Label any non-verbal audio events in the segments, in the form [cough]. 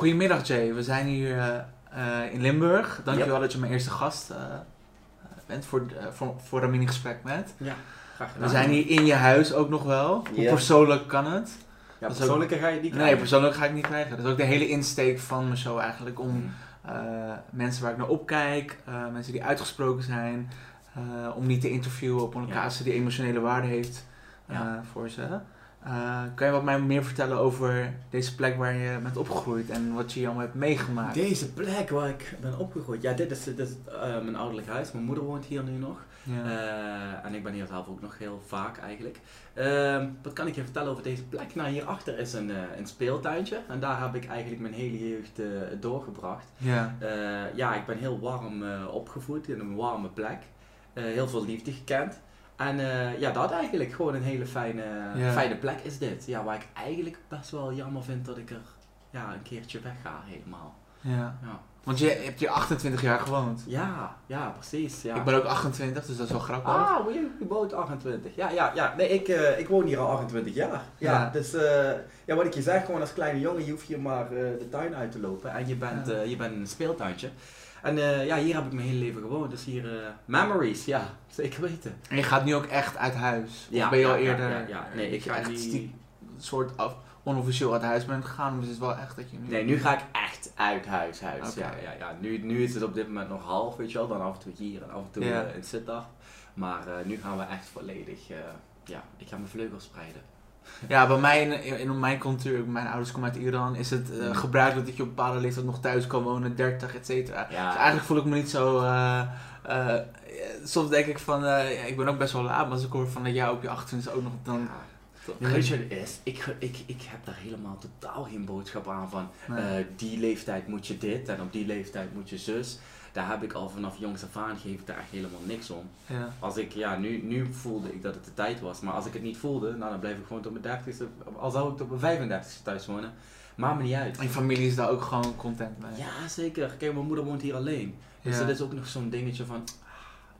Goedemiddag Jay, we zijn hier eh, eh, in Limburg. Dankjewel dat je mijn eerste gast eh, bent voor, eh, voor, voor een mini-gesprek met. Ja, graag We zijn hier in je huis ook nog wel. Hoe persoonlijk kan het? Ja, ga je die Nee, persoonlijk ga ik niet krijgen. Dat is ook de hele insteek van mijn show eigenlijk. Om Mm. mensen waar ik naar opkijk, mensen die uitgesproken zijn, om die te interviewen op een Ja. locatie die emotionele waarde heeft Ja. voor ze. Eh, kan je wat mij meer vertellen over deze plek waar je bent opgegroeid en wat je hier allemaal hebt meegemaakt? Deze plek waar ik ben opgegroeid. Ja, dit is, dit is eh, mijn ouderlijk huis. Mijn moeder woont hier nu nog. Ja. Eh, en ik ben hier zelf ook nog heel vaak eigenlijk. Ehm, wat kan ik je vertellen over deze plek? Nou, hierachter is een, een speeltuintje. En daar heb ik eigenlijk mijn hele jeugd doorgebracht. ja. Ja, ik ben heel warm opgevoed in een warme plek. Heel veel liefde gekend. En eh, ja, dat eigenlijk gewoon een hele fijne, Ja. fijne plek is dit. Ja, waar ik eigenlijk best wel jammer vind dat ik er ja, een keertje weg ga helemaal. ja. Ja, Want je hebt hier 28 jaar gewoond. ja, ja precies. Ja. Ik ben ook 28, dus dat is wel grappig. Ah, je, je woont 28. Ja, ja, ja. Nee, ik, eh, ik woon hier al 28 jaar. Ja, Ja. dus eh, ja, wat ik je zeg, gewoon als kleine jongen, je hoeft hier maar de tuin uit te lopen. En je bent, je bent een speeltuintje. En eh, ja, hier heb ik mijn hele leven gewoond. Dus hier, eh, memories, ja, [laughs] zeker weten. En je gaat nu ook echt uit huis. Of Ja, ben je al ja, eerder ja, ja. Nee, ik ga echt een soort af, onofficieel uit huis bent gegaan, maar het is wel echt dat je nu... Nee, nu ga ik echt uit huis, huis. Ja, ja, ja. Nu, nu is het op dit moment nog half, weet je wel. Dan af en toe hier en af en toe eh, in Sittard. Maar nu gaan we echt volledig, ja, ik ga mijn vleugels spreiden. Ja, bij mij in, in mijn cultuur, mijn ouders komen uit Iran, is het eh, Mm. gebruikelijk dat je op een bepaalde leeftijd nog thuis kan wonen, 30, et cetera. Ja. Dus eigenlijk voel ik me niet zo... eh, eh, soms denk ik van, ja, ik ben ook best wel laat, maar als ik hoor van jij op je 28 ook nog dan... Ja. Het is? Ik, ik, ik heb daar helemaal totaal geen boodschap aan van Nee. die leeftijd moet je dit en op die leeftijd moet je zus. Daar heb ik al vanaf jongs af aan geef ik daar echt helemaal niks om. ja. Als ik, ja, nu, nu voelde ik dat het de tijd was, maar als ik het niet voelde, nou, dan blijf ik gewoon tot mijn 30ste, al zou ik tot mijn 35ste thuis wonen, maakt me niet uit. En je familie is daar ook gewoon content mee. Ja, zeker. Kijk, mijn moeder woont hier alleen. Dus Ja. dat is ook nog zo'n dingetje van,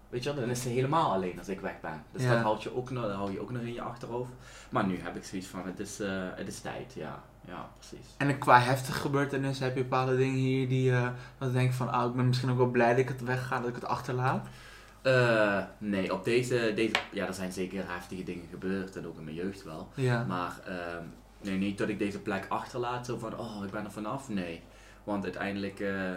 weet je wel, dan is ze helemaal alleen als ik weg ben. Dus Ja. dat, houd je ook nog, dat hou je ook nog in je achterhoofd. Maar nu heb ik zoiets van, het is, eh, het is tijd, ja. Ja, precies. En qua heftige gebeurtenissen heb je bepaalde dingen hier die eh dat je denkt van, ah, ik ben misschien ook wel blij dat ik het wegga, dat ik het achterlaat. Eh, nee, op deze, deze, ja, er zijn zeker heftige dingen gebeurd en ook in mijn jeugd wel. Ja. Maar ehm, nee, niet dat ik deze plek achterlaat, zo van, oh, ik ben er vanaf. Nee, want uiteindelijk, eh,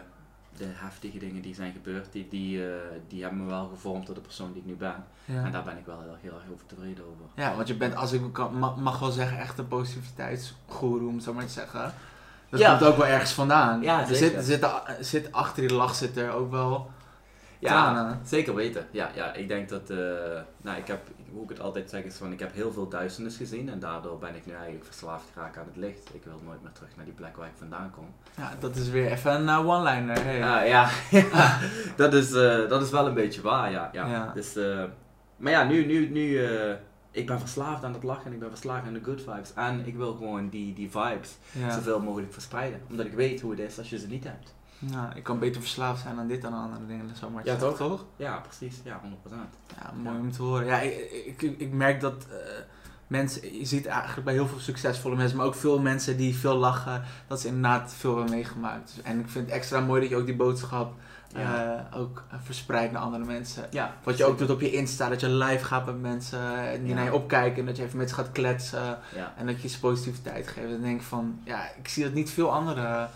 de heftige dingen die zijn gebeurd, die, die, eh, die hebben me wel gevormd tot de persoon die ik nu ben. Ja. En daar ben ik wel heel, heel erg over tevreden over. Ja, want je bent, als ik kan, ma- mag wel zeggen, echt een positiviteitsgoeroe, om zo maar te zeggen. Dat Ja. komt ook wel ergens vandaan. Ja, er zit, zit, zit achter die lach zit er ook wel Ja, tranen. zeker weten. Ja, ja, ik denk dat, eh, nou, ik heb, hoe ik het altijd zeg, is van, ik heb heel veel duisternis gezien en daardoor ben ik nu eigenlijk verslaafd geraakt aan het licht. Ik wil nooit meer terug naar die plek waar ik vandaan kom. Ja, dat is weer even een eh, one-liner. Hey. Ja, ja, [laughs] ja. dat, is, eh, dat is wel een beetje waar, ja. ja. Ja. Dus, maar ja, nu, nu, nu ik ben verslaafd aan het lachen en ik ben verslaafd aan de good vibes. En ik wil gewoon die, die vibes Ja. zoveel mogelijk verspreiden. Omdat ik weet hoe het is als je ze niet hebt. Ja, ik kan beter verslaafd zijn aan dit dan aan andere dingen, zo maar Ja, toch? toch? Ja, precies. Ja, 100%. Ja, mooi om te horen. Ja, ik, ik, ik merk dat eh, mensen, je ziet eigenlijk bij heel veel succesvolle mensen, maar ook veel mensen die veel lachen, dat ze inderdaad veel hebben meegemaakt. Dus- en ik vind het extra mooi dat je ook die boodschap Ja. eh, ook verspreidt naar andere mensen. Ja, Wat je ook doet op je Insta, dat je live gaat met mensen eh, die Ja. naar je opkijken en dat je even met ze gaat kletsen Ja. en dat je ze positiviteit geeft. Dan denk ik van, ja, ik zie dat niet veel andere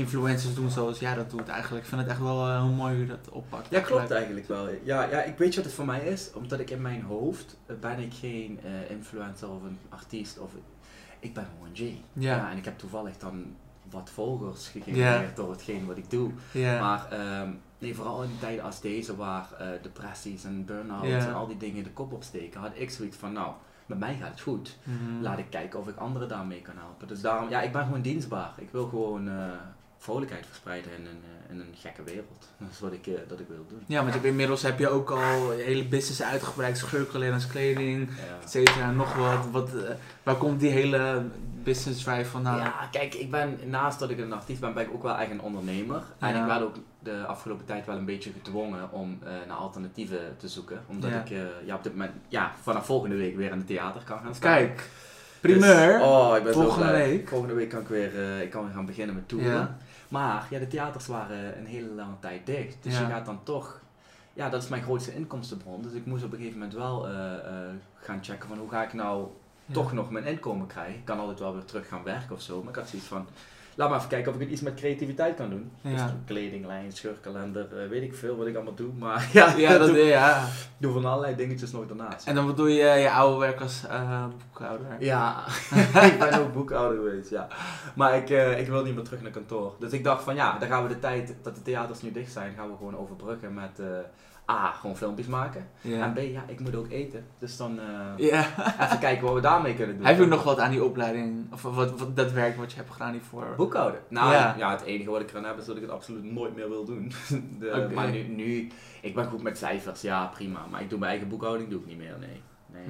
influencers doen zoals jij dat doet eigenlijk. Ik vind het echt wel eh, hoe mooi hoe je dat oppakt. Ja, klopt eigenlijk wel. Ja, ja, ik weet wat het voor mij is? Omdat ik in mijn hoofd eh, ben ik geen eh, influencer of een artiest of ik ben gewoon Jay. Ja. en ik heb toevallig dan wat volgers gegenereerd Ja. door hetgeen wat ik doe. Maar ehm, nee, vooral in tijden als deze waar eh, depressies en burn-outs en al die dingen de kop opsteken, had ik zoiets van nou, met mij gaat het goed. Mhm. Laat ik kijken of ik anderen daarmee kan helpen. Dus daarom, ja, ik ben gewoon dienstbaar. Ik wil gewoon eh, vrolijkheid verspreiden in een, eh, in een gekke wereld. [laughs] Dat is wat ik, eh, dat ik wil doen. Ja, want inmiddels heb je ook al je hele business uitgebreid, scheurkalenders, kleding, Ja. et cetera, nog wat. wat eh, waar komt die hele business drive vandaan? Ja, kijk, ik ben naast dat ik een artiest ben, ben ik ook wel echt een ondernemer. En ik werd ook de afgelopen tijd wel een beetje gedwongen om naar alternatieven te zoeken. Omdat Ja. ik ja, op dit moment ja, vanaf volgende week weer in het theater kan gaan staan. Kijk, Primeur. Dus- oh, ik ben zo Volgende week. Volgende week kan ik weer ik kan weer gaan beginnen met toeren. Ja. Maar ja, de theaters waren een hele lange tijd dicht. Dus Ja. je gaat dan toch... Ja, dat is mijn grootste inkomstenbron. Dus ik moest op een gegeven moment wel eh, eh, gaan checken van hoe ga ik nou Ja. toch nog mijn inkomen krijgen. Ik kan altijd wel weer terug gaan werken of zo. Maar ik had zoiets van, laat maar even kijken of ik iets met creativiteit kan doen. Ja. Dus kledinglijn, scheurkalender, eh, weet ik veel wat ik allemaal doe. Maar [laughs] ja, Ja, dat, doe, ja. doe van allerlei dingetjes nooit daarnaast. En dan bedoel je je oude werk als eh, boekhouder. Ja, [laughs] [laughs] ik ben ook boekhouder geweest, ja. Maar ik, eh, ik wil niet meer terug naar kantoor. Dus ik dacht van ja, dan gaan we de tijd dat de theaters nu dicht zijn, gaan we gewoon overbruggen met A, gewoon filmpjes maken. En. B, ja, ik moet ook eten. Dus dan eh, ja. even kijken wat we daarmee kunnen doen. Heb je ook nog wat aan die opleiding, of wat, wat dat werk wat je hebt gedaan hiervoor? Boekhouden. Nou Ja. ja. het enige wat ik eraan heb is dat ik het absoluut nooit meer wil doen. [laughs] De. Maar nu, nu, ik ben goed met cijfers, ja prima. Maar ik doe mijn eigen boekhouding doe ik niet meer, nee. Nee,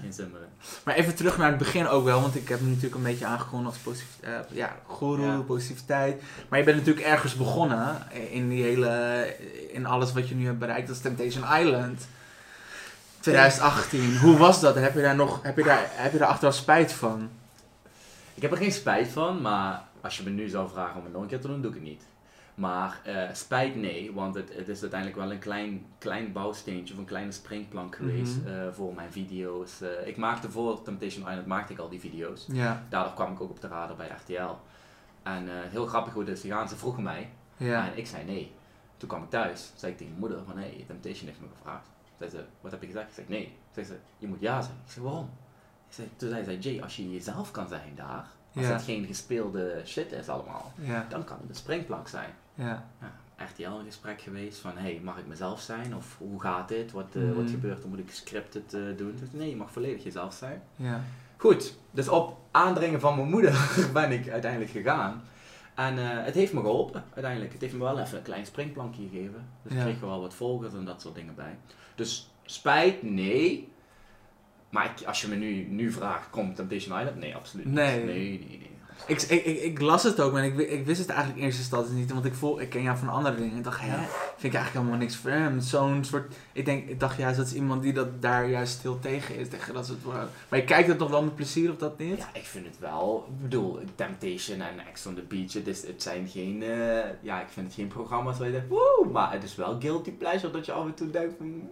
geen zin meer in. Maar even terug naar het begin ook wel, want ik heb hem natuurlijk een beetje aangekondigd als positief, eh, ja, guru, Ja. positiviteit. Maar je bent natuurlijk ergens begonnen in die hele, in alles wat je nu hebt bereikt, is Temptation Island. 2018. Hoe was dat? Heb je daar nog, heb je daar, heb je daar achteraf spijt van? Ik heb er geen spijt van, maar als je me nu zou vragen om het nog een keer te doen, doe ik het niet. Maar eh, spijt nee, want het, het is uiteindelijk wel een klein, klein bouwsteentje of een kleine springplank geweest Mhm. eh, voor mijn video's. Eh, ik maakte voor Temptation Island maakte ik al die video's. Daardoor kwam ik ook op de radar bij RTL. En heel grappig hoe gegaan. Ze vroegen mij en ik zei nee. Toen kwam ik thuis, zei ik tegen mijn moeder van hey, Temptation heeft me gevraagd. Zei ze, wat heb je gezegd? Ik zei nee. Zei ze, je moet ja zeggen. Ik zei waarom? Ik zei, toen zei zij, Jay, als je jezelf kan zijn daar, als het geen gespeelde shit is allemaal, dan kan het een springplank zijn. Ja, Ja, RTL een gesprek geweest van, hey, mag ik mezelf zijn? Of hoe gaat dit? Wat, eh, wat Mhm. gebeurt er? Moet ik scripted eh, doen? Dus nee, je mag volledig jezelf zijn. ja. Goed, dus op aandringen van mijn moeder [laughs] ben ik uiteindelijk gegaan. En eh, het heeft me geholpen uiteindelijk. Het heeft me wel even een klein springplankje gegeven. Dus Ja. ik kreeg er wel wat volgers en dat soort dingen bij. Dus spijt, nee. Maar ik- als je me nu, nu vraagt, komt Temptation Island? Nee, absoluut niet. Nee. Nee, nee, nee. Ik, ik, ik, ik las het ook, maar ik, ik wist het eigenlijk in eerste instantie niet, want ik, vol, ik ken jou van andere dingen. Ik dacht, hè, Ja. vind ik eigenlijk helemaal niks hem. Zo'n soort, ik, denk, ik dacht juist, dat is iemand die dat daar juist stil tegen is. Tegen dat soort, maar je kijkt het toch wel met plezier of dat niet? Ja, ik vind het wel. Ik bedoel, Temptation en Ex on the Beach, het, is, het zijn geen, eh, ja, ik vind het geen programma's waar je denkt, woe, maar het is wel guilty pleasure dat je af en toe denkt van,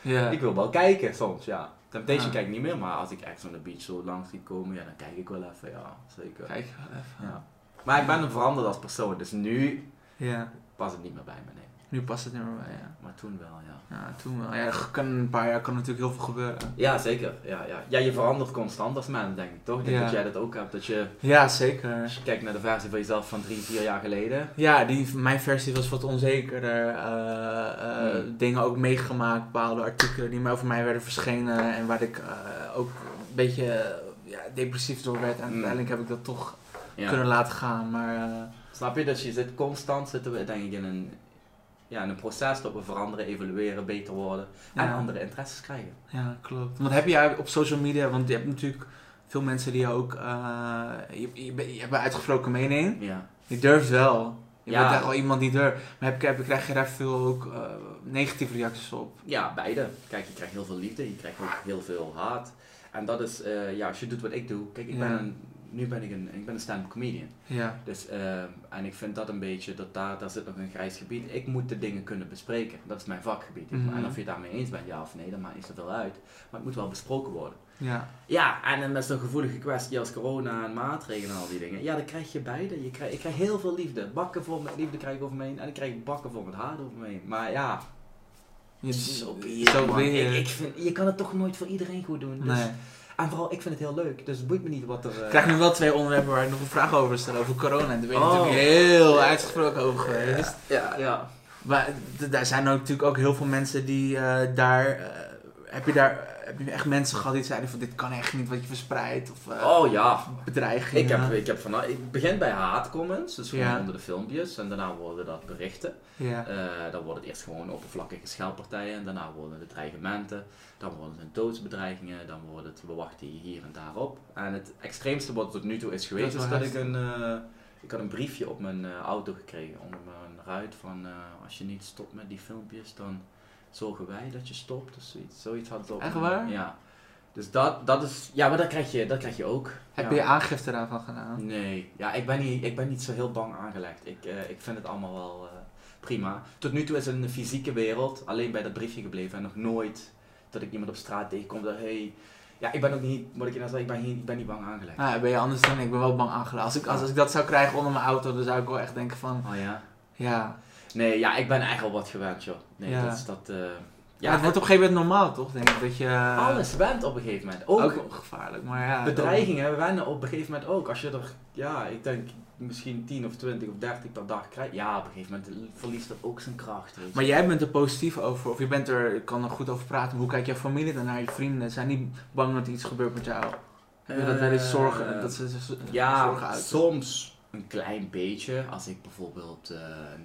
Ja. Ik wil wel kijken soms, ja. Temptation Ja. kijk ik niet meer, maar als ik echt on the beach zo langs zie komen, ja, dan kijk ik wel even, ja, zeker. Kijk wel even. Ja. Maar ik ben een veranderd als persoon, dus nu Ja, past het niet meer bij me, nee. Nu past het niet meer bij, ja. Maar toen wel, ja. Ja, toen wel. Ja, kan een paar jaar kan natuurlijk heel veel gebeuren. Ja, zeker. Ja, ja. ja je verandert constant als mens, denk ik, toch? Ik denk Ja. dat jij dat ook hebt, dat je, Ja, zeker. als je kijkt naar de versie van jezelf van drie, vier jaar geleden. Ja, die, mijn versie was wat onzekerder. eh, eh, Hmm. Dingen ook meegemaakt, bepaalde artikelen die over mij werden verschenen. En waar ik eh, ook een beetje ja, depressief door werd. En Hmm. uiteindelijk heb ik dat toch Ja. kunnen laten gaan. Maar Snap je? Dus je zit constant, zitten we denk ik in een, ja, in een proces dat we veranderen, evalueren, beter worden en andere interesses krijgen. ja, klopt. Want heb jij op social media, want je hebt natuurlijk veel mensen die ook, eh, je, je, hebt een uitgesproken mening. Ja. Je durft wel. Je Ja. bent echt wel iemand die durft. Maar heb, heb, krijg je daar veel ook eh, negatieve reacties op? Ja, beide. Kijk, je krijgt heel veel liefde, je krijgt ook heel veel haat. En dat is, eh, ja, als je doet wat ik doe. Kijk, ik ben een, nu ben ik een, ik ben een stand-up comedian. Ja. Dus, eh, en ik vind dat een beetje, dat daar, daar zit nog een grijs gebied. Ik moet de dingen kunnen bespreken. Dat is mijn vakgebied. Mhm. En of je het daarmee eens bent, ja of nee, dat maakt niet zoveel uit. Maar het moet wel besproken worden. Ja. Ja, en dan met zo'n gevoelige kwestie als corona en maatregelen en al die dingen. Ja, dan krijg je beide. Je krijg, ik krijg heel veel liefde. Bakken vol met liefde krijg ik over me heen. En ik krijg bakken vol met haat over me heen. Maar ja, Je, zo be zo ben je. Ik, ik vind, je kan het toch nooit voor iedereen goed doen. Dus, nee. En vooral, ik vind het heel leuk. Dus het boeit me niet wat er... eh, Ik krijg nu wel twee onderwerpen waar ik nog een vraag over stel. Over corona. En daar ben je Oh. natuurlijk heel uitgesproken over geweest. Ja, ja. Maar daar zijn ook natuurlijk ook heel veel mensen die eh, daar... eh, heb, je daar heb je echt mensen gehad die zeiden van dit kan echt niet wat je verspreidt? Of eh, Oh ja. bedreigingen? Ik, heb, ik, heb van, ik begin bij haatcomments, dus gewoon Ja. onder de filmpjes. En daarna worden dat berichten. Ja. Eh, dan wordt het eerst gewoon oppervlakkige scheldpartijen. En daarna worden het dreigementen. Dan worden het doodsbedreigingen. Dan wordt het we wachten hier en daar op. En het extreemste wat tot nu toe is geweest, Dat is dat ik een, eh, ik had een briefje op mijn auto gekregen. Onder mijn ruit van als je niet stopt met die filmpjes, dan zorgen wij dat je stopt. Of zoiets, zoiets had het op. Echt waar? Ja. Dus dat, dat is, ja, maar dat krijg je, dat krijg je ook. Heb Ja. je aangifte daarvan gedaan? Nee, ja, ik ben niet, ik ben niet zo heel bang aangelegd. Ik, eh, ik vind het allemaal wel eh, prima. Tot nu toe is het in de fysieke wereld alleen bij dat briefje gebleven en nog nooit dat ik iemand op straat tegenkom dat hey, ja, ik ben ook niet, wat ik je zei, ik ben, ik ben niet bang aangelegd. Nou, ben je anders dan ik. Ik ben wel bang aangelegd. Als ik, als, als ik dat zou krijgen onder mijn auto, dan zou ik wel echt denken van, Oh ja? ja. Nee, ja, ik ben echt wel wat gewend, joh. Nee, Ja. dat is dat. eh, Ja, het wordt op een gegeven moment normaal, toch? Denk ik dat je... alles went op een gegeven moment. Ook, Ook gevaarlijk, maar ja. bedreigingen wennen op een gegeven moment ook. Als je er, ja, ik denk misschien 10 of 20 of 30 per dag krijgt, ja, op een gegeven moment verliest dat ook zijn kracht. Weet je. Maar jij bent er positief over, of je bent er, ik kan er goed over praten, maar hoe kijkt jouw familie dan naar je vrienden? Zijn die bang dat er iets gebeurt met jou? Heb je dat wel eens zorgen, Eh, dat ze, ze- ze- Ja, zorgen uit? soms een klein beetje. Als ik bijvoorbeeld eh,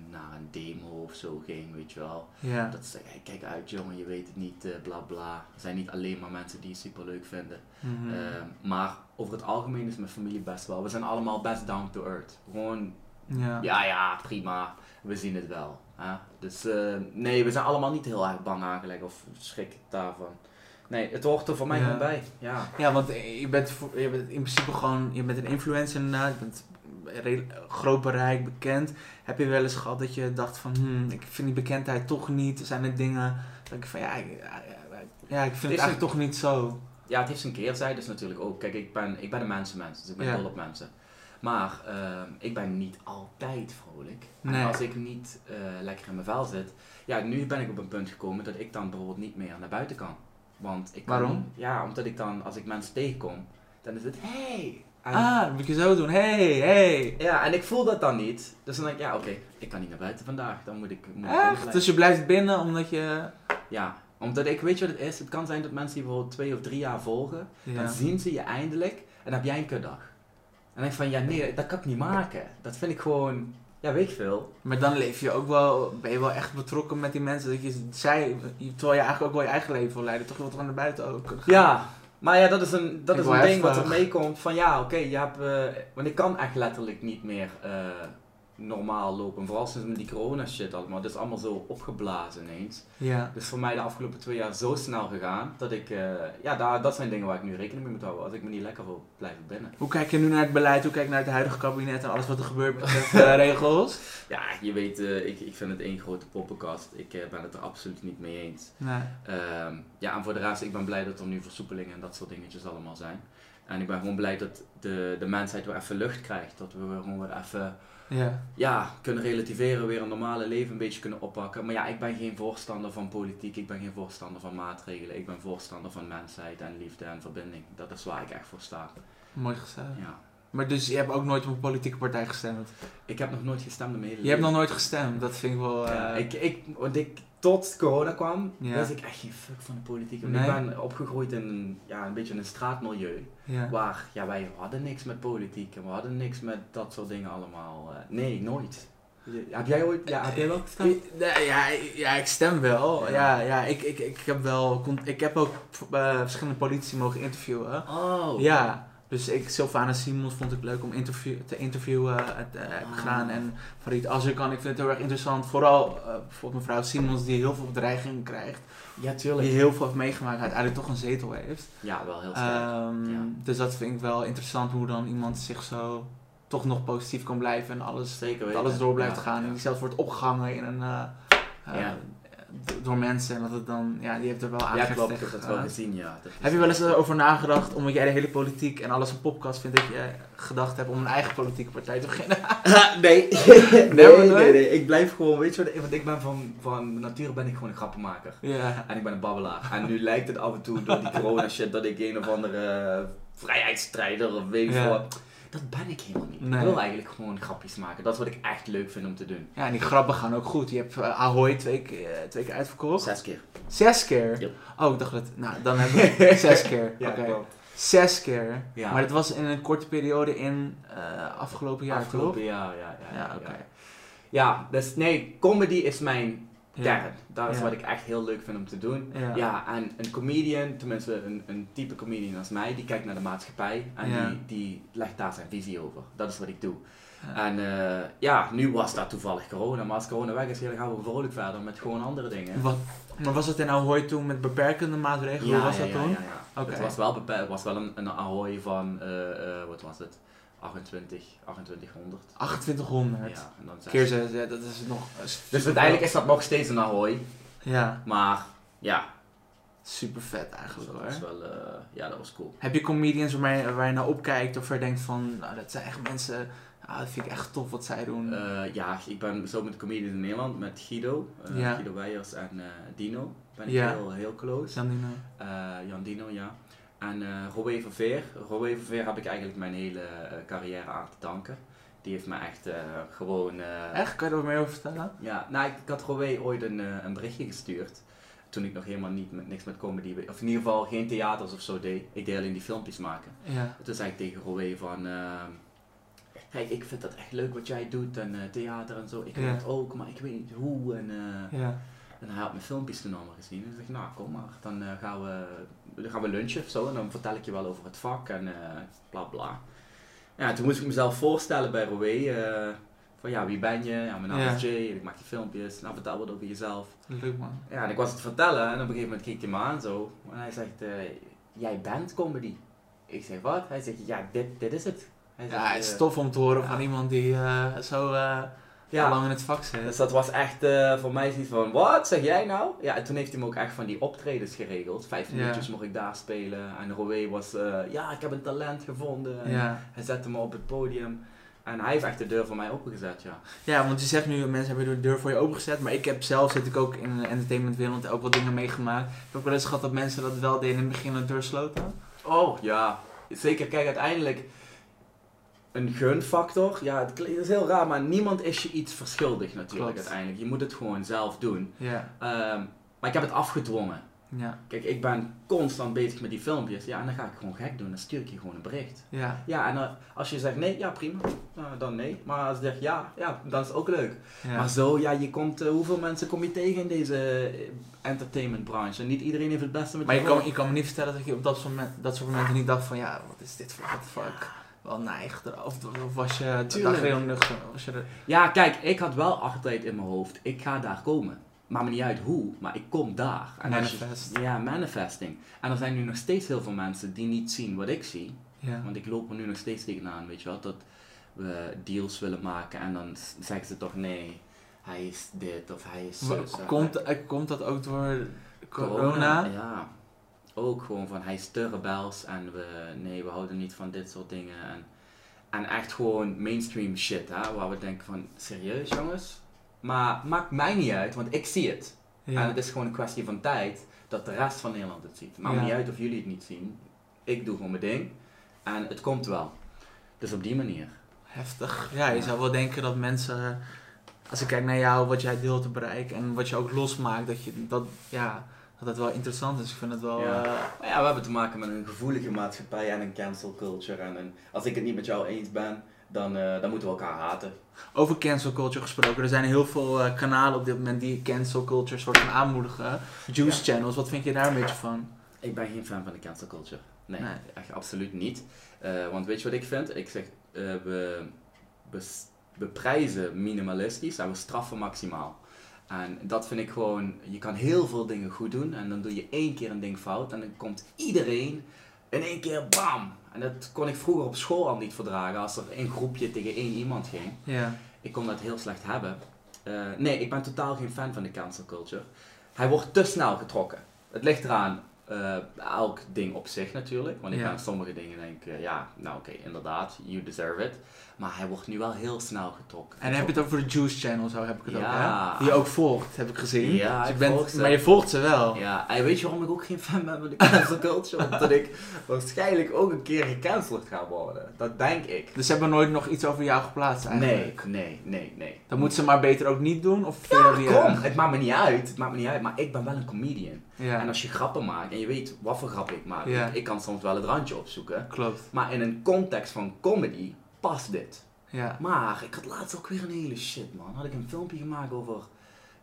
naar een demo of zo ging, weet je wel. Ja. Dat ze hey, kijk uit jongen, je weet het niet, eh, bla bla. Er zijn niet alleen maar mensen die het super leuk vinden. Mhm. Ehm, maar over het algemeen is mijn familie best wel. We zijn allemaal best down to earth. Gewoon, ja. ja ja, prima. We zien het wel. Hè? Dus eh, nee, we zijn allemaal niet heel erg bang aangelegd of schrik daarvan. Nee, het hoort er voor mij Ja. gewoon bij. Ja. Ja, want je bent, je bent in principe gewoon, je bent een influencer inderdaad, je bent groot bereik, bekend. Heb je wel eens gehad dat je dacht van, hmm, ik vind die bekendheid toch niet, zijn er dingen, dat ik van, ja, ik, ja, ik vind het Is eigenlijk toch niet zo. ja, het heeft zijn keerzijdes natuurlijk ook. Kijk, ik ben, ik ben een mensenmens, dus ik ben Ja. dol op mensen. Maar ehm, ik ben niet altijd vrolijk. Nee. En als ik niet eh, lekker in mijn vel zit, ja, nu ben ik op een punt gekomen dat ik dan bijvoorbeeld niet meer naar buiten kan. Want ik kan Waarom? ja, omdat ik dan, als ik mensen tegenkom, dan is het hey. Ah, dat moet je zo doen, hey, hey. Ja, en ik voel dat dan niet. Dus dan denk ik, ja, oké, ik kan niet naar buiten vandaag. Dan moet ik. Moet Echt? Dus je blijft binnen omdat je... Ja, omdat ik, weet je wat het is? Het kan zijn dat mensen je bijvoorbeeld twee of drie jaar volgen. Ja. Dan zien ze je eindelijk en dan heb jij een kutdag. En dan denk ik van, ja, nee, dat kan ik niet maken. Dat vind ik gewoon, ja, weet ik veel. Maar dan leef je ook wel, ben je wel echt betrokken met die mensen. Dat je zij, terwijl je eigenlijk ook wel je eigen leven wil leiden. Toch er naar buiten ook. Ja, maar ja, dat is een, dat Ik is een ding wat er meekomt van, ja, oké, je hebt, eh, want ik kan echt letterlijk niet meer eh, normaal lopen. Vooral sinds met die corona shit allemaal. Het is allemaal zo opgeblazen ineens. Ja. Dus voor mij de afgelopen twee jaar zo snel gegaan dat ik, eh, ja, daar, dat zijn dingen waar ik nu rekening mee moet houden. Als ik me niet lekker wil blijven binnen. Hoe kijk je nu naar het beleid? Hoe kijk je naar het huidige kabinet en alles wat er gebeurt met de [laughs] regels? Ja, je weet, eh, ik, ik vind het één grote poppenkast. Ik eh, ben het er absoluut niet mee eens. Nee. Ehm, ja, en voor de rest, ik ben blij dat er nu versoepelingen en dat soort dingetjes allemaal zijn. En ik ben gewoon blij dat de, de mensheid weer even lucht krijgt. Dat we weer gewoon weer even Ja. ja, kunnen relativeren, weer een normale leven een beetje kunnen oppakken. Maar ja, ik ben geen voorstander van politiek, ik ben geen voorstander van maatregelen. Ik ben voorstander van mensheid en liefde en verbinding. Dat is waar ik echt voor sta. Mooi gezegd. Ja. Maar dus je hebt ook nooit op een politieke partij gestemd? Ik heb nog nooit gestemd in mijn hele Je hebt nog nooit gestemd, dat vind ik wel... eh, Ja, ik, ik, want ik, tot corona kwam, Ja. wist ik echt geen fuck van de politiek. Nee? Ik ben opgegroeid in een, ja, een beetje een straatmilieu. ja. Waar ja, wij hadden niks met politiek en we hadden niks met dat soort dingen allemaal. eh, nee, nooit. Heb jij ooit, ja, heb jij wel gestemd? Ja, ik- ja, ik stem wel. Ja. Ja, ja, ik, ik, ik heb wel... Ik heb ook eh, verschillende politici mogen interviewen. Oh. Ja, dus ik, Sylvana Simons vond ik leuk om interview, te interviewen. Het, eh, heb ik Ah. gedaan. En Farid Azarkan, ik vind het heel erg interessant. Vooral eh, bijvoorbeeld mevrouw Simons, die heel veel bedreigingen krijgt. Ja, tuurlijk. Die heel veel heeft meegemaakt, uiteindelijk toch een zetel heeft. Ja, wel heel sterk. Ehm, ja. Dus dat vind ik wel interessant, hoe dan iemand zich zo toch nog positief kan blijven. En alles, Zeker alles door blijft Ja, gaan. ja. En die zelfs wordt opgehangen in een... eh, eh, Door mensen en dat het dan, ja, die heeft er wel aan Ja, klopt. Ik heb dat wel gezien, ja. Dat heb je wel eens erover nagedacht, omdat jij de hele politiek en alles een podcast vindt, dat je gedacht hebt om een eigen politieke partij te beginnen? [laughs] nee. [laughs] nee, nee, nee? Ik blijf gewoon, weet je wat, want ik ben van, van nature ben ik gewoon een grappenmaker. ja. En ik ben een babbelaar. En nu lijkt het af en toe door die corona shit dat ik een of andere eh, vrijheidsstrijder of weet ik veel wat. Dat ben ik helemaal niet. Nee. Ik wil eigenlijk gewoon grapjes maken. Dat is wat ik echt leuk vind om te doen. Ja, en die grappen gaan ook goed. Je hebt eh, Ahoy twee, keer- eh, twee keer uitverkocht. Zes keer. Zes keer? Oh, ik dacht dat... Nou, dan hebben we [laughs] zes keer. Oké. klopt. Zes keer. Ja. Maar dat was in een korte periode in eh, afgelopen jaar, Afgelopen toch? jaar, ja. Ja, Ja, ja, oké. ja. Ja, dus nee, comedy is mijn Ja. Dat is Ja. wat ik echt heel leuk vind om te doen. Ja. Ja, en een comedian, tenminste een, een type comedian als mij, die kijkt naar de maatschappij en Ja. die, die legt daar zijn visie over. Dat is wat ik doe. Ja. En eh, ja, nu was dat toevallig corona, maar als corona weg is, ja, dan gaan we vrolijk verder met gewoon andere dingen. Wat, maar was het in Ahoy toen met beperkende maatregelen? Hoe was dat ja, toen? Ja, ja. Oké. Het was wel beperkt, het was wel een, een Ahoy van, eh, eh, wat was het? 28, 2800. 2800. Ja, en dan zes- Keer 6, ja, dat is nog... Dus uiteindelijk is dat nog steeds een Ahoy. Ja, Maar ja, super vet dus eigenlijk dat hoor. was wel, eh, ja, dat was cool. Heb je comedians waar je, waar je naar opkijkt of waar je denkt van, nou, dat zijn echt mensen, ah, dat vind ik echt tof wat zij doen. Eh, ja, ik ben zo met de comedians in Nederland, met Guido, eh, Ja. Guido Weijers en Dino. Ben ik Ja. heel, heel close. Jan Dino. Jan Dino, ja. En eh Robé Verveer. Robé Verveer heb ik eigenlijk mijn hele eh, carrière aan te danken. Die heeft me echt eh, gewoon... Echt? Kan je er meer over vertellen? Ja, nou, ik, ik had Robé ooit een, een berichtje gestuurd. Toen ik nog helemaal niet met, niks met comedy... Of in ieder geval geen theaters of zo deed. Ik deed alleen die filmpjes maken. Ja. Toen zei ik tegen Robé van... ehm, Kijk, ik vind dat echt leuk wat jij doet en theater en zo. Ik wil Ja. het ook, maar ik weet niet hoe. En, Ja. En hij had mijn filmpjes toen allemaal gezien. En ik zeg, nou kom maar, dan, eh, gaan we, dan gaan we lunchen of zo. En dan vertel ik je wel over het vak en eh bla bla. Ja, toen moest ik mezelf voorstellen bij Robé. eh, van ja, wie ben je? Ja, mijn naam Ja. is Jay en ik maak die filmpjes. Nou, vertel wat over jezelf. Leuk man. Ja, en ik was het vertellen en op een gegeven moment keek hij me aan zo. En hij zegt, jij bent comedy. Ik zeg, wat? Hij zegt, ja, dit, dit is het. Hij zegt, Ja, het is tof om te horen ja. van iemand die zo ja. lang in het vak zit. Dus dat was echt eh, voor mij zoiets van, wat zeg jij nou? Ja, en toen heeft hij me ook echt van die optredens geregeld. Vijf Ja. minuutjes mocht ik daar spelen. En Roé was, eh, ja, ik heb een talent gevonden. Ja. Hij zette me op het podium. En hij heeft echt de deur voor mij opengezet, ja. ja, want je zegt nu, mensen hebben de deur voor je opengezet. Maar ik heb zelf, zit ik ook in de entertainmentwereld, ook wat dingen meegemaakt. Ik heb ook wel eens gehad dat mensen dat wel deden in het begin de deur sloten. Oh, ja. Zeker, kijk, uiteindelijk een gunfactor. Ja, het is heel raar, maar niemand is je iets verschuldigd natuurlijk Klopt. uiteindelijk. Je moet het gewoon zelf doen. Ja. Ehm, maar ik heb het afgedwongen. Ja. Kijk, ik ben constant bezig met die filmpjes. Ja, en dan ga ik gewoon gek doen. Dan stuur ik je gewoon een bericht. Ja. Ja, en eh, als je zegt nee, ja prima. Nou, dan nee. Maar als je zegt ja, ja, dan is het ook leuk. Ja. Maar zo, ja, je komt, eh, hoeveel mensen kom je tegen in deze eh, entertainmentbranche? En niet iedereen heeft het beste met Maar je je kan, je kan me niet vertellen dat je op dat soort, moment, dat soort momenten niet dacht van ja, wat is dit voor what the fuck? Wel neig. Of, of was je Tuurlijk. dag heel nuchter? Was je er, Ja, kijk, ik had wel altijd in mijn hoofd, ik ga daar komen. Maakt me niet uit hoe, maar ik kom daar. En je- ja, manifesting. En er zijn nu nog steeds heel veel mensen die niet zien wat ik zie. ja. Want ik loop er nu nog steeds tegenaan, weet je wel. Dat we deals willen maken en dan zeggen ze toch nee, hij is dit of hij is en Komt, eh, komt dat ook door corona? Ja. Ook gewoon van hij is te rebels en we, nee, we houden niet van dit soort dingen. En, en echt gewoon mainstream shit, hè, waar we denken van, serieus jongens? Maar maakt mij niet uit, want ik zie het. En het is gewoon een kwestie van tijd dat de rest van Nederland het ziet. Maakt Ja. niet uit of jullie het niet zien. Ik doe gewoon mijn ding. En het komt wel. Dus op die manier. Heftig. Ja, je zou wel denken dat mensen, als ik kijk naar jou, wat jij deelt te bereiken en wat je ook losmaakt, dat, je, dat, ja, dat het wel interessant is. Ik vind het wel... Ja. eh, Maar ja, we hebben te maken met een gevoelige maatschappij en een cancel culture. En een, als ik het niet met jou eens ben, dan, eh, dan moeten we elkaar haten. over cancel culture gesproken. Er zijn heel veel eh, kanalen op dit moment die cancel culture soort van aanmoedigen. Juice channels, wat vind je daar een beetje van? Ik ben geen fan van de cancel culture. Nee, Nee. echt absoluut niet. Want weet je wat ik vind? Ik zeg, we, we, we prijzen minimalistisch en we straffen maximaal. En dat vind ik gewoon, je kan heel veel dingen goed doen en dan doe je één keer een ding fout en dan komt iedereen in één keer bam. En dat kon ik vroeger op school al niet verdragen als er een groepje tegen één iemand ging. Ja. Ik kon dat heel slecht hebben. Eh, nee, ik ben totaal geen fan van de cancel culture. Hij wordt te snel getrokken. Het ligt eraan, eh, elk ding op zich natuurlijk. Want ik Ja. ben sommige dingen denk eh, ja, nou oké, inderdaad, you deserve it. Maar hij wordt nu wel heel snel getrokken. En heb je het over de Juice channel, zo heb ik het Ja. ook, hè? Die je ook volgt, heb ik gezien. Ja, Dus ik maar je volgt ze wel. Ja, en weet je waarom ik ook geen fan ben van de cancel culture? [laughs] Omdat ik waarschijnlijk ook een keer gecanceld ga worden. Dat denk ik. Dus ze hebben nooit nog iets over jou geplaatst Nee, eigenlijk. nee, nee, nee. Dan moeten ze maar beter ook niet doen? Of niet Kom, het maakt me niet uit. Het maakt me niet uit, maar ik ben wel een comedian. Ja, En als je grappen maakt en je weet wat voor grappen ik maak, Ja. ik, ik kan soms wel het randje opzoeken. klopt. Maar in een context van comedy past dit. Ja. Maar ik had laatst ook weer een hele shit man. Had ik een filmpje gemaakt over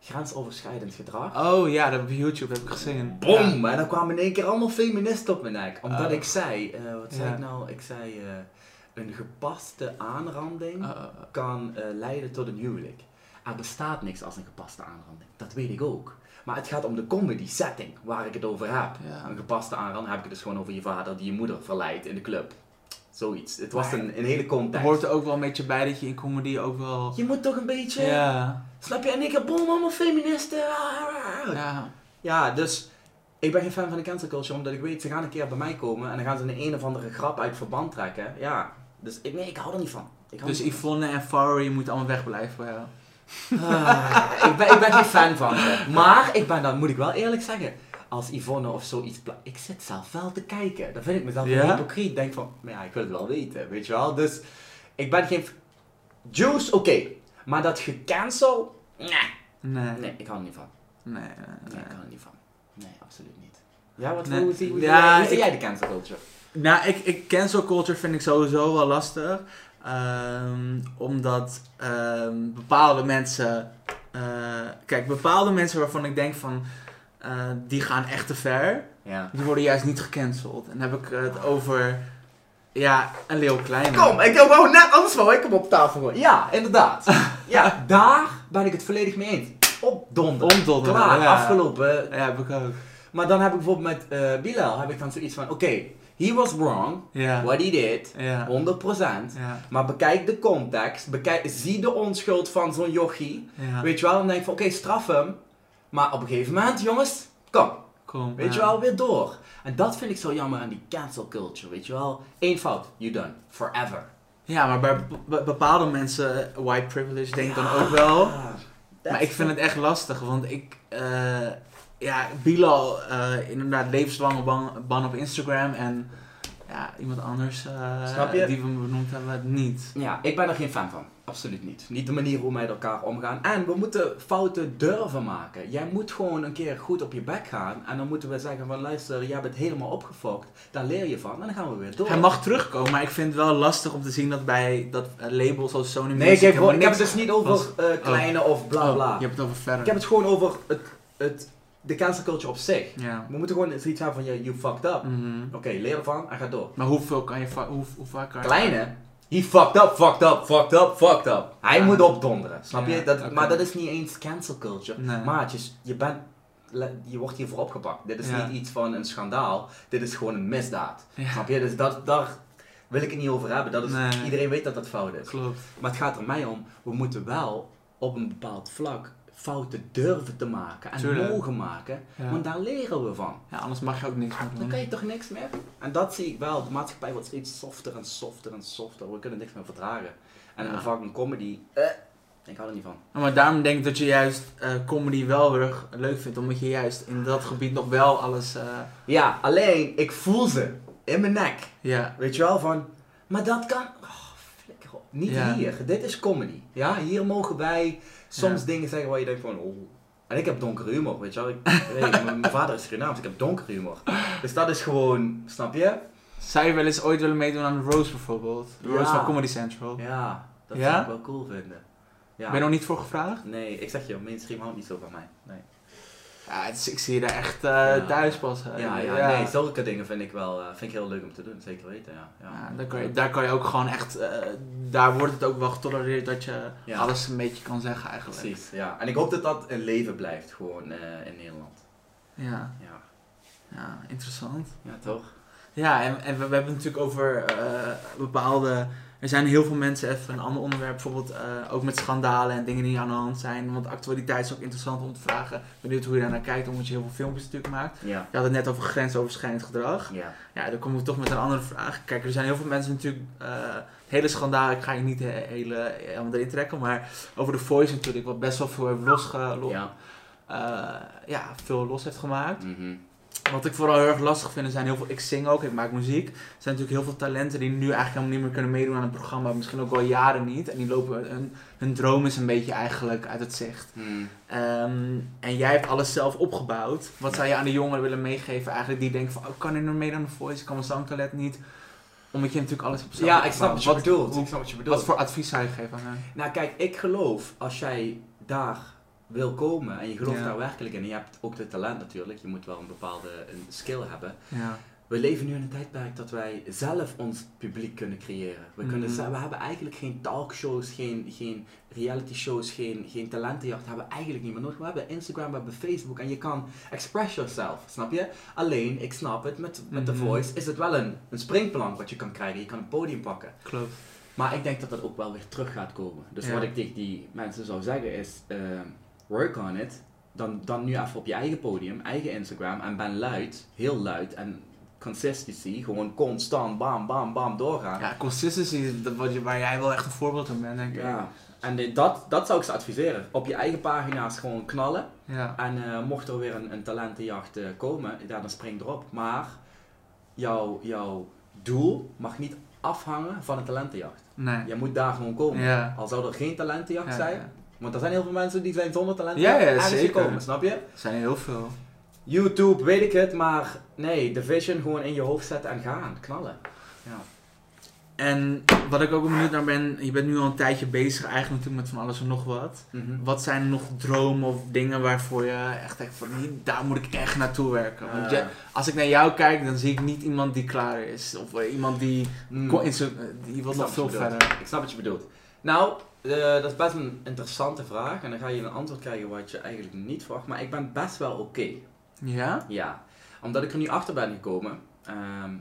grensoverschrijdend gedrag. Oh ja, dat op YouTube heb ik gezien. Bom! En dan kwamen in één keer allemaal feministen op mijn nek. Omdat Oh. ik zei, eh, wat zei Ja. ik nou? Ik zei, eh, een gepaste aanranding Ja. Uh, uh, kan eh, leiden tot een huwelijk. er bestaat niks als een gepaste aanranding. Dat weet ik ook. Maar het gaat om de comedy setting waar ik het over heb. Ja. Een gepaste aanranding heb ik het dus gewoon over je vader die je moeder verleidt in de club. Zoiets. Het was een, een hele context. hoort er ook wel een beetje bij dat je in comedy ook wel... Je moet toch een beetje... Ja. Snap je? En ik heb boom, allemaal feministen. Ja. Ja, dus ik ben geen fan van de cancel culture, omdat ik weet, ze gaan een keer bij mij komen en dan gaan ze een een of andere grap uit verband trekken. Ja, dus ik, nee, ik hou er niet van. Ik hou Dus niet Yvonne en Farry moeten allemaal wegblijven voor jou. Ah, ik, ben, ik ben geen fan van ze. Maar ik ben, dan moet ik wel eerlijk zeggen, als Yvonne of zoiets, ik zit zelf wel te kijken. Dan vind ik mezelf Ja? een hypocriet. Denk van, maar ja, ik wil het wel weten, weet je wel. Dus ik ben geen... Juice, oké. Maar dat gecancel, nee. Nee. Nee, ik hou er niet van. Nee, nee, Nee, nee. ik hou er niet van. Nee, absoluut niet. Ja, wat Nee. hoe zie hoe Ja, jij, hoe ik- jij de cancel culture? Nou, ik, ik cancel culture vind ik sowieso wel lastig. Ehm, omdat ehm, bepaalde mensen. eh, kijk, bepaalde mensen waarvan ik denk van. eh, die gaan echt te ver. Ja. Die worden juist niet gecanceld. En dan heb ik het over. Ja, een Leeuw Kleine. Kom, ik wou net anders wou ik hem op tafel gooien. Ja, inderdaad. [laughs] ja, daar ben ik het volledig mee eens. Op donder. Omdonderen, Klaar, ja. afgelopen. Ja, heb ik ook. Maar dan heb ik bijvoorbeeld met eh, Bilal heb ik dan zoiets van, oké, he was wrong, Ja. what he did, Ja. 100%. Ja. Maar bekijk de context, bekijk, zie de onschuld van zo'n jochie. Weet je wel, dan denk van, oké, straf hem. Maar op een gegeven moment, jongens, kom, Kom. Weet je wel, weer door. En dat vind ik zo jammer aan die cancel culture, weet je wel. Eén fout, you done. Forever. Ja, maar bij be- bepaalde mensen, eh, white privilege, denk ik dan ook wel. Maar ik vind het echt lastig, want ik, eh, ja, Bilal, eh, inderdaad levenslange ban, ban op Instagram en ja, iemand anders eh, Snap je? die we benoemd hebben, niet. Ja, ik ben er geen fan van. Absoluut niet. Niet de manier hoe wij met elkaar omgaan. En we moeten fouten durven maken. Jij moet gewoon een keer goed op je bek gaan. En dan moeten we zeggen van luister, jij bent helemaal opgefokt. Daar leer je van. En dan gaan we weer door. Hij mag terugkomen, maar ik vind het wel lastig om te zien dat bij dat eh, labels zoals Sony Nee, ik Music heb, helemaal ik heb het dus niet over kleine of bla Oh, bla. je hebt het over verder. Ik heb het gewoon over het, het, de cancel culture op zich. Ja. We moeten gewoon zoiets hebben van, you fucked up. Mhm. Oké, leer ervan en ga door. Maar hoeveel kan je, hoe, hoe vaak kan je... Kleine, he fucked up, fucked up, fucked up, fucked up. Hij Ja. moet opdonderen, snap Ja, je? Dat. Maar dat is niet eens cancel culture. Nee. Maatjes, je bent, je wordt hiervoor opgepakt. Dit is niet iets van een schandaal, dit is gewoon een misdaad. Snap je? Dus dat, daar wil ik het niet over hebben. Dat is, Nee. Iedereen weet dat dat fout is. Klopt. Maar het gaat er mij om, we moeten wel op een bepaald vlak fouten durven te maken en Tuurlijk. mogen maken, Ja. want daar leren we van. ja, anders mag je ook niks meer Dan doen. kan je toch niks meer? En dat zie ik wel. De maatschappij wordt steeds softer en softer en softer. We kunnen niks meer verdragen. En Ja. een vak een comedy, eh, ik hou er niet van. Maar daarom denk ik dat je juist eh, comedy wel heel erg leuk vindt. Omdat je juist in dat gebied nog wel alles... eh, Ja, alleen ik voel ze in mijn nek. ja, Weet je wel, van, maar dat kan. Oh, flikker op. Niet Ja. hier. Dit is comedy. Ja, hier mogen wij soms Ja. dingen zeggen waar je denkt van, oh. En ik heb donkere humor, weet je wel. Ik, [laughs] mijn vader is Surinaams, ik heb donkere humor. Dus dat is gewoon, snap je? Zou je wel eens ooit willen meedoen aan Roast bijvoorbeeld? Ja. Roast van Comedy Central. Ja, dat Ja? zou ik wel cool vinden. Ja. Ben je nog niet voor gevraagd? Nee, ik zeg je, mainstream houdt niet zo van mij. Nee. Ja, is- ik zie je daar echt Ja. thuis passen. Ja, ja, nee, zulke dingen vind ik wel eh, vind ik heel leuk om te doen, zeker weten, ja. ja. Ja, daar, kan je, daar kan je ook gewoon echt... eh, daar wordt het ook wel getolereerd dat je alles een beetje kan zeggen eigenlijk. Precies, ja. En ik hoop dat dat een leven blijft gewoon in Nederland. Ja, Ja, ja, interessant. ja toch? Ja, en, en we, we hebben het natuurlijk over bepaalde... Er zijn heel veel mensen, even een ander onderwerp, bijvoorbeeld eh, ook met schandalen en dingen die aan de hand zijn. Want actualiteit is ook interessant om te vragen. Benieuwd hoe je daar naar kijkt, omdat je heel veel filmpjes natuurlijk maakt. Ja, Je had het net over grensoverschrijdend gedrag. ja. Ja, dan komen we toch met een andere vraag. Kijk, er zijn heel veel mensen natuurlijk... eh, hele schandaal, ik ga je niet he- hele, helemaal erin trekken, maar over de Voice natuurlijk, wat best wel veel heeft losge, lo- Ja. eh, ja, veel los heeft gemaakt. Mhm. Wat ik vooral heel erg lastig vind, er zijn heel veel, ik zing ook, ik maak muziek. Er zijn natuurlijk heel veel talenten die nu eigenlijk helemaal niet meer kunnen meedoen aan het programma, misschien ook al jaren niet. En die lopen, hun, hun droom is een beetje eigenlijk uit het zicht. Mhm. Ehm, en jij hebt alles zelf opgebouwd. Wat zou je aan de jongeren willen meegeven eigenlijk die denken van, oh, kan ik nu mee aan de Voice, ik kan mijn zangtalent niet. Omdat je natuurlijk alles zelf Ja, ik snap wat je bedoelt. hoe- Ik snap wat je bedoelt. Wat voor advies zou je geven aan hen? Nou kijk, ik geloof als jij daar wil komen en je gelooft Ja. daar werkelijk in en je hebt ook de talent natuurlijk, je moet wel een bepaalde een skill hebben. Ja. we leven nu in een tijdperk dat wij zelf ons publiek kunnen creëren. We, kunnen Mhm. we hebben eigenlijk geen talkshows, geen, geen reality shows, geen, geen talentenjacht. Hebben we eigenlijk niet meer nodig. We hebben Instagram, we hebben Facebook en je kan express yourself, snap je? Alleen, ik snap het, met, met The Mhm. Voice is het wel een, een springplank wat je kan krijgen. Je kan een podium pakken. Klopt. Maar ik denk dat dat ook wel weer terug gaat komen. Dus Ja. wat ik tegen die mensen zou zeggen is, ehm, work on it. Dan, dan nu even op je eigen podium, eigen Instagram en ben luid, heel luid en consistency, gewoon constant bam bam bam doorgaan. Ja, consistency, wat je, waar jij wel echt een voorbeeld van bent, denk ik. Ja. En dat, dat zou ik ze adviseren. Op je eigen pagina's gewoon knallen. Ja. En eh, mocht er weer een, een talentenjacht eh, komen, ja, dan spring erop. Maar jouw, jouw doel mag niet afhangen van een talentenjacht. Nee. Je moet daar gewoon komen. Ja. Al zou er geen talentenjacht Ja, zijn. Want er zijn heel veel mensen die zijn zonder talent Ja, ja, ergens zeker. gekomen, snap je? Er zijn heel veel. YouTube, weet ik het, maar nee, de vision gewoon in je hoofd zetten en gaan, knallen. Ja. En wat ik ook benieuwd naar ben, je bent nu al een tijdje bezig eigenlijk natuurlijk met van alles en nog wat. Wat zijn nog dromen of dingen waarvoor je echt denkt van daar moet ik echt naartoe werken? Want je- als ik naar jou kijk, dan zie ik niet iemand die klaar is. Of iemand die, mm. ko- in zijn- die wil Ik nog veel wat verder. Ik snap wat je bedoelt. Nou, eh, dat is best een interessante vraag en dan ga je een antwoord krijgen wat je eigenlijk niet verwacht, maar ik ben best wel oké. Ja? Ja, omdat ik er nu achter ben gekomen, ehm,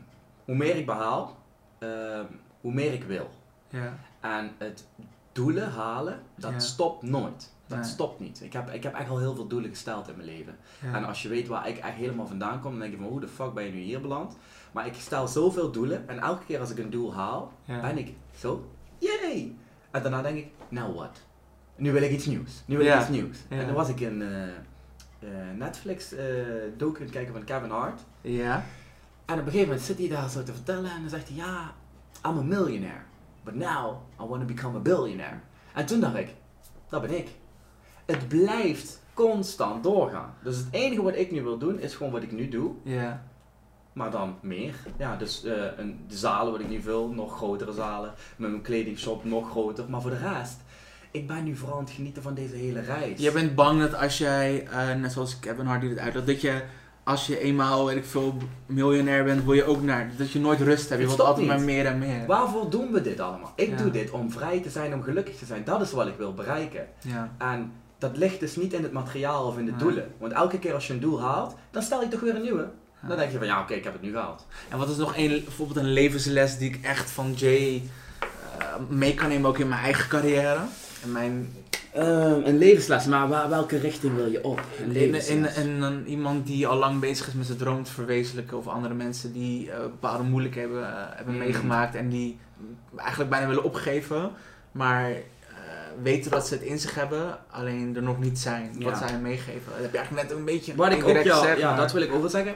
hoe meer ik behaal, ehm, hoe meer ik wil. Ja. En het doelen halen, dat Ja. stopt nooit. Dat Nee. stopt niet. Ik heb, ik heb echt al heel veel doelen gesteld in mijn leven. ja. En als je weet waar ik echt helemaal vandaan kom, dan denk je van hoe de fuck ben je nu hier beland? Maar ik stel zoveel doelen en elke keer als ik een doel haal, ben ik zo, yay! En daarna denk ik, nou wat? Nu wil ik iets nieuws. Nu wil Ja. ik iets nieuws. Ja. En dan was ik een eh, eh, Netflix docu het kijken van Kevin Hart. Ja? En op een gegeven moment zit hij daar zo te vertellen en dan zegt hij, ja, I'm a millionaire. But now I want to become a billionaire. En toen dacht ik, dat ben ik. Het blijft constant doorgaan. Dus het enige wat ik nu wil doen, is gewoon wat ik nu doe, Ja. Maar dan meer. Ja, dus eh, een, de zalen wat ik nu vul, nog grotere zalen. Met mijn kledingshop nog groter. Maar voor de rest, ik ben nu vooral aan het genieten van deze hele reis. Je bent bang dat als jij, eh, net zoals Kevin Hart die het uitlegt, dat je als je eenmaal, weet ik veel, miljonair bent, wil je ook naar, dat je nooit rust hebt. Je wilt altijd maar meer en meer. Waarvoor doen we dit allemaal? Ik Ja. doe dit om vrij te zijn, om gelukkig te zijn. Dat is wat ik wil bereiken. Ja. En dat ligt dus niet in het materiaal of in de doelen. Want elke keer als je een doel haalt, dan stel je toch weer een nieuwe. Dan denk je van ja, oké, ik heb het nu gehaald. En wat is nog een, bijvoorbeeld een levensles die ik echt van Jay eh, mee kan nemen, ook in mijn eigen carrière? In mijn, Ehm, een levensles, maar waar- welke richting wil je op? Een in, in, in iemand die al lang bezig is met zijn droom te verwezenlijken, of andere mensen die eh, bepaalde moeilijkheden hebben, eh, hebben Mm. meegemaakt en die eigenlijk bijna willen opgeven, maar weten dat ze het in zich hebben, alleen er nog niet zijn. Wat Ja. zij hen meegeven. Dat heb je eigenlijk net een beetje Wat ik ook, indirect ja, dat wil ik over zeggen.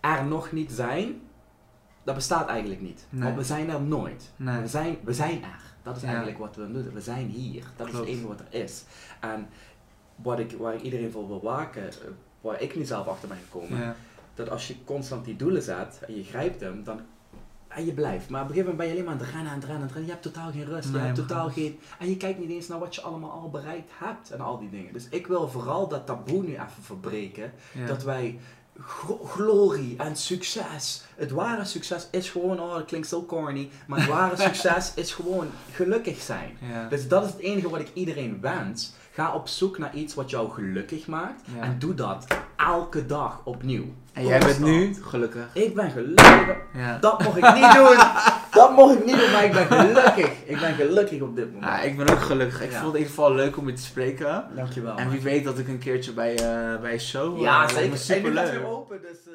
Er nog niet zijn, dat bestaat eigenlijk niet. Nee. Want we zijn er nooit. Nee. We, zijn, we zijn er. Dat is Ja. eigenlijk wat we doen. We zijn hier. Dat is het enige wat er is. En wat ik, waar ik iedereen voor wil waken, eh, waar ik nu zelf achter ben gekomen, Ja. dat als je constant die doelen zet en je grijpt hem, dan en je blijft. Maar op een gegeven moment ben je alleen maar aan het rennen, aan het rennen, aan het rennen. Je hebt totaal geen rust. Nee, je hebt totaal geen... En je kijkt niet eens naar wat je allemaal al bereikt hebt en al die dingen. Dus ik wil vooral dat taboe nu even verbreken. Ja. Dat wij glorie en succes. Het ware succes is gewoon, oh dat klinkt zo corny, maar het ware [laughs] succes is gewoon gelukkig zijn. Ja. Dus dat is het enige wat ik iedereen wens. Ga op zoek naar iets wat jou gelukkig maakt Ja. en doe dat elke dag opnieuw. En jij bent nu gelukkig. Ik ben gelukkig. Ja. Dat mocht ik niet doen. Dat mocht ik niet doen, maar ik ben gelukkig. Ik ben gelukkig op dit moment. Ja, ik ben ook gelukkig. Ik Ja. vond het in ieder geval leuk om je te spreken. Dankjewel. En man. wie weet dat ik een keertje bij, eh bij show. eh, Ja, me zeker. En nu gaat het Superleuk. weer open, dus... eh,